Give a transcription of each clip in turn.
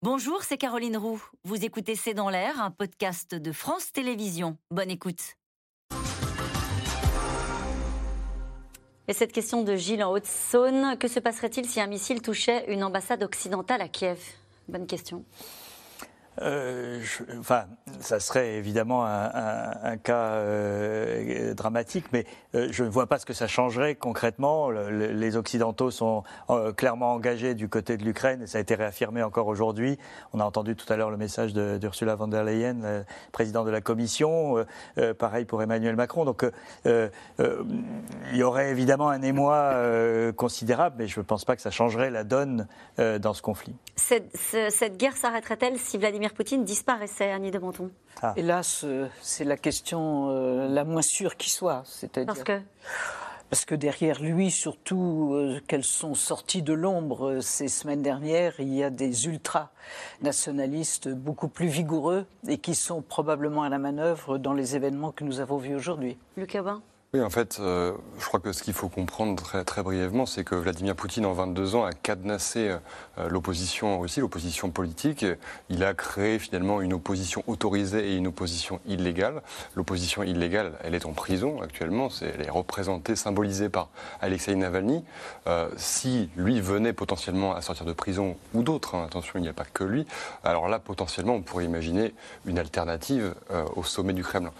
Bonjour, c'est Caroline Roux. Vous écoutez C'est dans l'air, un podcast de France Télévisions. Bonne écoute. Et cette question de Gilles en Haute-Saône, que se passerait-il si un missile touchait une ambassade occidentale à Kiev? Bonne question. Euh, enfin, ça serait évidemment un, cas euh, dramatique, mais euh, je ne vois pas ce que ça changerait concrètement. les Occidentaux sont clairement engagés du côté de l'Ukraine, et ça a été réaffirmé encore aujourd'hui. On a entendu tout à l'heure le message d'Ursula von der Leyen, présidente de la Commission, pareil pour Emmanuel Macron. Donc, il y aurait évidemment un émoi considérable, mais je ne pense pas que ça changerait la donne dans ce conflit. Cette guerre s'arrêterait-elle si Vladimir Poutine disparaissait, Annie de Monton ah. Hélas, c'est la question euh, la moins sûre qui soit. Parce que? Parce que derrière lui, surtout, euh, qu'elles sont sorties de l'ombre euh, ces semaines dernières, il y a des ultra-nationalistes beaucoup plus vigoureux et qui sont probablement à la manœuvre dans les événements que nous avons vus aujourd'hui. Luc Cabin oui, en fait, euh, je crois que ce qu'il faut comprendre très, brièvement, c'est que Vladimir Poutine, en 22 ans, a cadenassé euh, l'opposition en Russie, l'opposition politique. Il a créé finalement une opposition autorisée et une opposition illégale. L'opposition illégale, elle est en prison actuellement. elle est représentée, symbolisée par Alexei Navalny. Euh, si lui venait potentiellement à sortir de prison, ou d'autres, hein, attention, il n'y a pas que lui, alors là, potentiellement, on pourrait imaginer une alternative au sommet du Kremlin.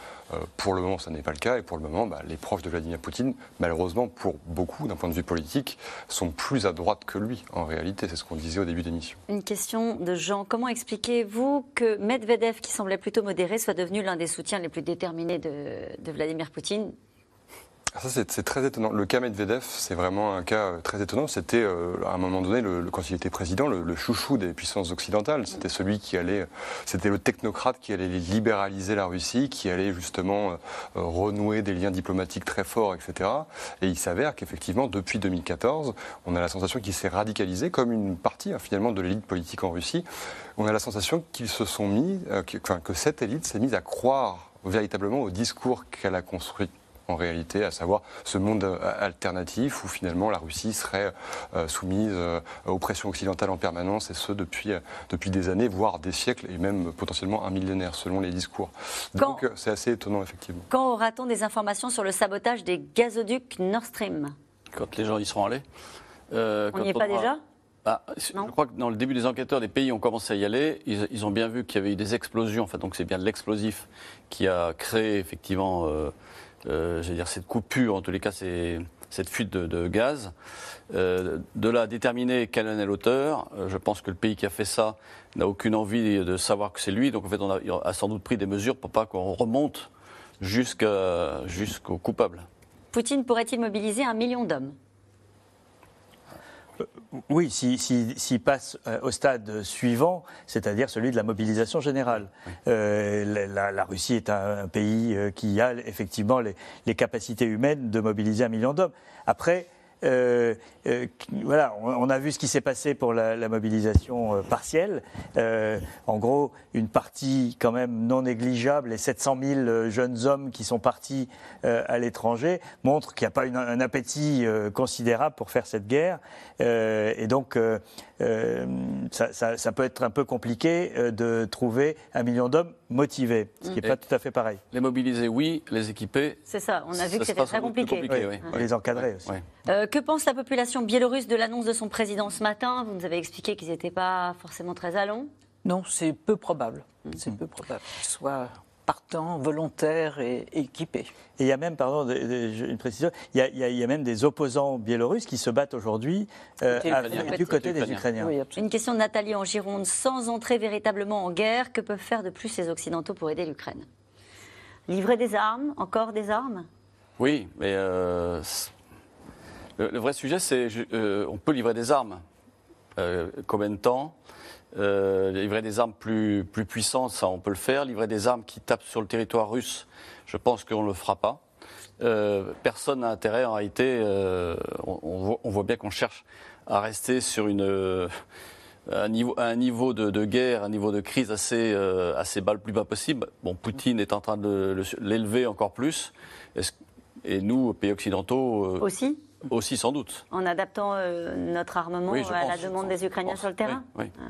Pour le moment, ça n'est pas le cas, et pour le moment, bah, les proches de Vladimir Poutine, malheureusement pour beaucoup, d'un point de vue politique, sont plus à droite que lui, en réalité. C'est ce qu'on disait au début de l'émission. Une question de Jean. Comment expliquez-vous que Medvedev, qui semblait plutôt modéré, soit devenu l'un des soutiens les plus déterminés de Vladimir Poutine ça, c'est très étonnant. Le cas Medvedev, c'est vraiment un cas euh, très étonnant. C'était, euh, à un moment donné, le, quand il était président, le, chouchou des puissances occidentales. C'était celui qui allait, c'était le technocrate qui allait libéraliser la Russie, qui allait justement euh, renouer des liens diplomatiques très forts, etc. Et il s'avère qu'effectivement, depuis 2014, on a la sensation qu'il s'est radicalisé comme une partie, hein, finalement, de l'élite politique en Russie. On a la sensation qu'ils se sont mis, que, que cette élite s'est mise à croire véritablement au discours qu'elle a construit en réalité, à savoir ce monde euh, alternatif où finalement la Russie serait euh, soumise euh, aux pressions occidentales en permanence, et ce depuis, depuis des années, voire des siècles, et même potentiellement un millénaire, selon les discours. Donc c'est assez étonnant, effectivement. Quand aura-t-on des informations sur le sabotage des gazoducs Nord Stream? Quand les gens y seront allés. on n'y est pas déjà? Ah, je crois que dans le début des enquêteurs, des pays ont commencé à y aller. Ils, ont bien vu qu'il y avait eu des explosions. Enfin, donc c'est bien l'explosif qui a créé effectivement euh, dire, cette coupure, en tous les cas, cette fuite de, gaz. Euh, de là, déterminer quel en est l'auteur, euh, je pense que le pays qui a fait ça n'a aucune envie de savoir que c'est lui. Donc en fait, on a, sans doute pris des mesures pour pas qu'on remonte jusqu'au coupable. Poutine pourrait-il mobiliser un million d'hommes? euh, oui, s'il si, passe euh, au stade suivant, c'est-à-dire celui de la mobilisation générale. Euh, la, Russie est un, pays qui a effectivement les, les, capacités humaines de mobiliser un million d'hommes. Après, euh, euh, voilà, on, a vu ce qui s'est passé pour la, mobilisation euh, partielle. en gros, une partie quand même non négligeable, les 700 000 jeunes hommes qui sont partis à l'étranger, montrent qu'il n'y a pas un appétit considérable pour faire cette guerre. et donc, ça, peut être un peu compliqué de trouver un million d'hommes motivés, ce qui n'est pas tout à fait pareil. Les mobiliser, oui, les équiper. C'est ça, on a vu que c'était très compliqué. Les encadrer aussi que pense la population biélorusse de l'annonce de son président ce matin? Vous nous avez expliqué qu'ils n'étaient pas forcément très allons. Non, c'est peu probable. Mm. C'est peu probable qu'ils soient partants, volontaires et équipés. Et il y a même, pardon, une précision, il y, a, même des opposants biélorusses qui se battent aujourd'hui euh, du côté des Ukrainiens. une question de Nathalie en Gironde. Sans entrer véritablement en guerre, que peuvent faire de plus les Occidentaux pour aider l'Ukraine? Livrer des armes Encore des armes? Oui, mais euh, le, vrai sujet, c'est euh, on peut livrer des armes. Euh, combien de temps? Euh, Livrer des armes plus, plus puissantes, ça on peut le faire. Livrer des armes qui tapent sur le territoire russe, je pense qu'on ne le fera pas. personne n'a intérêt, en réalité, on, voit bien qu'on cherche à rester sur une, un niveau, un niveau de, guerre, un niveau de crise assez, assez bas, le plus bas possible. Bon, Poutine est en train de l'élever encore plus. Et nous, pays occidentaux. Aussi? Aussi, sans doute. En adaptant euh, notre armement Oui, à la demande des Ukrainiens sur le terrain Oui, oui.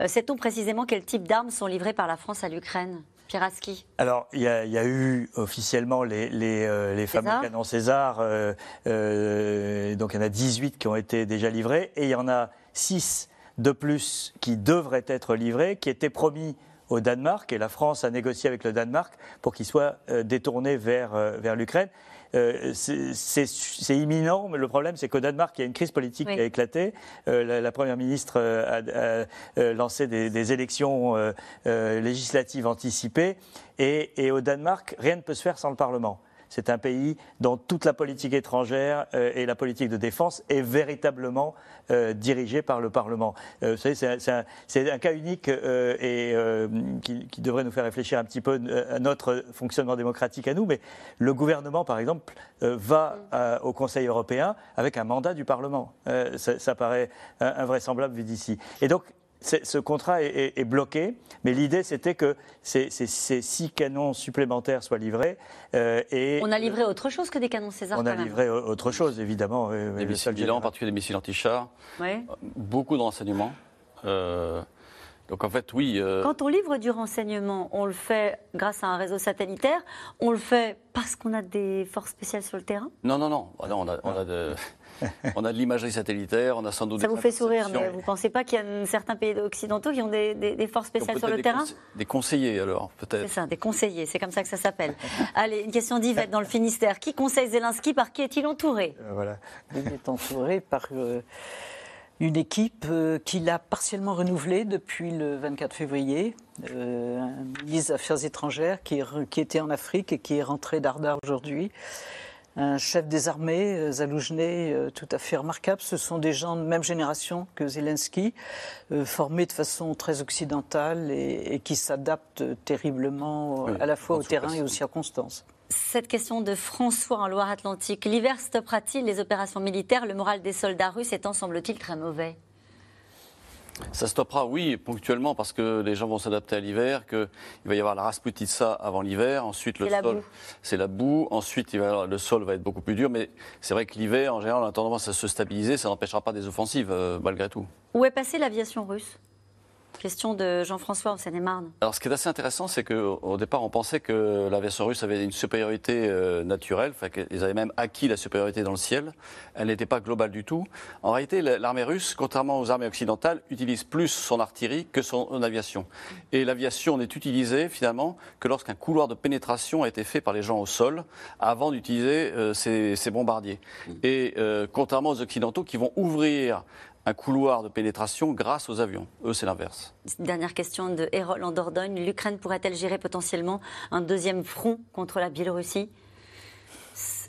Euh, Sait-on précisément quel type d'armes sont livrées par la France à l'Ukraine? Pieraski Alors, il y, a, il y a eu officiellement les, les, euh, les fameux César canons César. euh, euh, donc, il y en a 18 qui ont été déjà livrés. Et il y en a 6 de plus qui devraient être livrés, qui étaient promis au Danemark. Et la France a négocié avec le Danemark pour qu'ils soient euh, détournés vers, euh, vers l'Ukraine. Euh, c'est- imminent, mais le problème, c'est qu'au Danemark, il y a une crise politique Oui. qui a éclaté. Euh, la, la première ministre a, a, lancé des, des élections euh, législatives anticipées. Et, et au Danemark, rien ne peut se faire sans le Parlement. C'est un pays dont toute la politique étrangère euh, et la politique de défense est véritablement euh, dirigée par le Parlement. Euh, vous savez, c'est un, cas unique et qui, qui devrait nous faire réfléchir un petit peu à notre fonctionnement démocratique à nous. Mais le gouvernement, par exemple, va euh, au Conseil européen avec un mandat du Parlement. Ça, ça paraît invraisemblable vu d'ici. Et donc, ce contrat est, est- est bloqué, mais l'idée c'était que ces, ces- ces six canons supplémentaires soient livrés. euh, et On a livré autre chose que des canons César on a même. livré autre chose, évidemment. Des le missiles bilan, en particulier des missiles anti-chars. Ouais. Beaucoup de renseignements. Euh, donc en fait, oui. euh, Quand on livre du renseignement, on le fait grâce à un réseau satellitaire, on le fait parce qu'on a des forces spéciales sur le terrain? Non, non, non. Ah non, on, a, on, a de, on a de l'imagerie satellitaire, on a sans doute Ça des vous fait sourire, mais vous ne pensez pas qu'il y a certains pays occidentaux qui ont des, des- des forces spéciales sur le des terrain? conse- Des conseillers, alors, C'est peut-être. ça, des conseillers, c'est comme ça que ça s'appelle. Allez, une question d'Yvette dans le Finistère. Qui conseille Zelensky Par qui est-il entouré? Euh, voilà. Il est entouré par euh, une équipe euh, qu'il a partiellement renouvelée depuis le 24 février. Euh, un ministre des Affaires étrangères qui, était en Afrique et qui est rentré d'Ardar aujourd'hui. Un chef des armées, euh, Zaloujné, euh, tout à fait remarquable. Ce sont des gens de même génération que Zelensky, euh, formés de façon très occidentale et, et qui s'adaptent terriblement euh, Oui, à la fois au terrain et aux circonstances. Cette question de François en Loire-Atlantique. L'hiver stoppera-t-il les opérations militaires? Le moral des soldats russes étant, semble-t-il, très mauvais. Ça stoppera, oui, ponctuellement, parce que les gens vont s'adapter à l'hiver, qu'il va y avoir la rasputitsa avant l'hiver, ensuite le sol, boue. c'est la boue, ensuite il va y avoir- le sol va être beaucoup plus dur, mais c'est vrai que l'hiver, en général, on a tendance à se stabiliser, ça n'empêchera pas des offensives, euh, malgré tout. Où est passée l'aviation russe? Question de Jean-François en Seine-et-Marne. Alors, ce qui est assez intéressant, c'est qu'au départ, on pensait que l'aviation russe avait une supériorité euh, naturelle, enfin, qu'ils avaient même acquis la supériorité dans le ciel. Elle n'était pas globale du tout. En réalité, la- l'armée russe, contrairement aux armées occidentales, utilise plus son artillerie que son aviation. Et l'aviation n'est utilisée, finalement, que lorsqu'un couloir de pénétration a été fait par les gens au sol, avant d'utiliser euh, ces, ces bombardiers. Et euh, contrairement aux occidentaux qui vont ouvrir un couloir de pénétration grâce aux avions. Eux, c'est l'inverse. Dernière question de Hérol en Dordogne. L'Ukraine pourrait-elle gérer potentiellement un deuxième front contre la Biélorussie?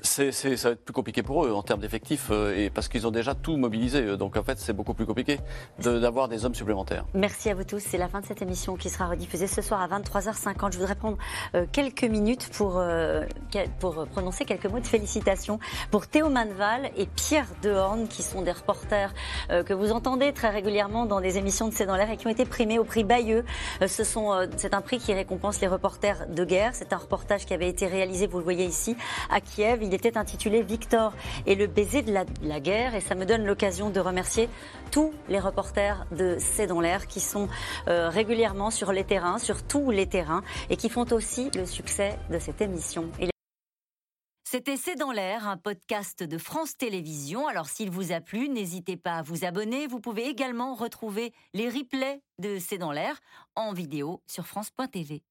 C'est, ça va être plus compliqué pour eux en termes d'effectifs, euh, et parce qu'ils ont déjà tout mobilisé. eux. Donc en fait, c'est beaucoup plus compliqué d'avoir des hommes supplémentaires. Merci à vous tous. C'est la fin de cette émission qui sera rediffusée ce soir à 23h50. Je voudrais prendre euh, quelques minutes pour, euh, prononcer quelques mots de félicitations pour Théo Manval et Pierre Dehorne, qui sont des reporters euh, que vous entendez très régulièrement dans des émissions de C'est dans l'air et qui ont été primés au prix Bayeux. Euh, euh, c'est un prix qui récompense les reporters de guerre. C'est un reportage qui avait été réalisé, vous le voyez ici, à Kiev. Était intitulé Victor et le baiser de la, guerre. Et ça me donne l'occasion de remercier tous les reporters de C'est dans l'air qui sont euh, régulièrement sur les terrains, sur tous les terrains, et qui font aussi le succès de cette émission. Il C'était C'est dans l'air, un podcast de France Télévisions. Alors s'il vous a plu, n'hésitez pas à vous abonner. Vous pouvez également retrouver les replays de C'est dans l'air en vidéo sur France.tv.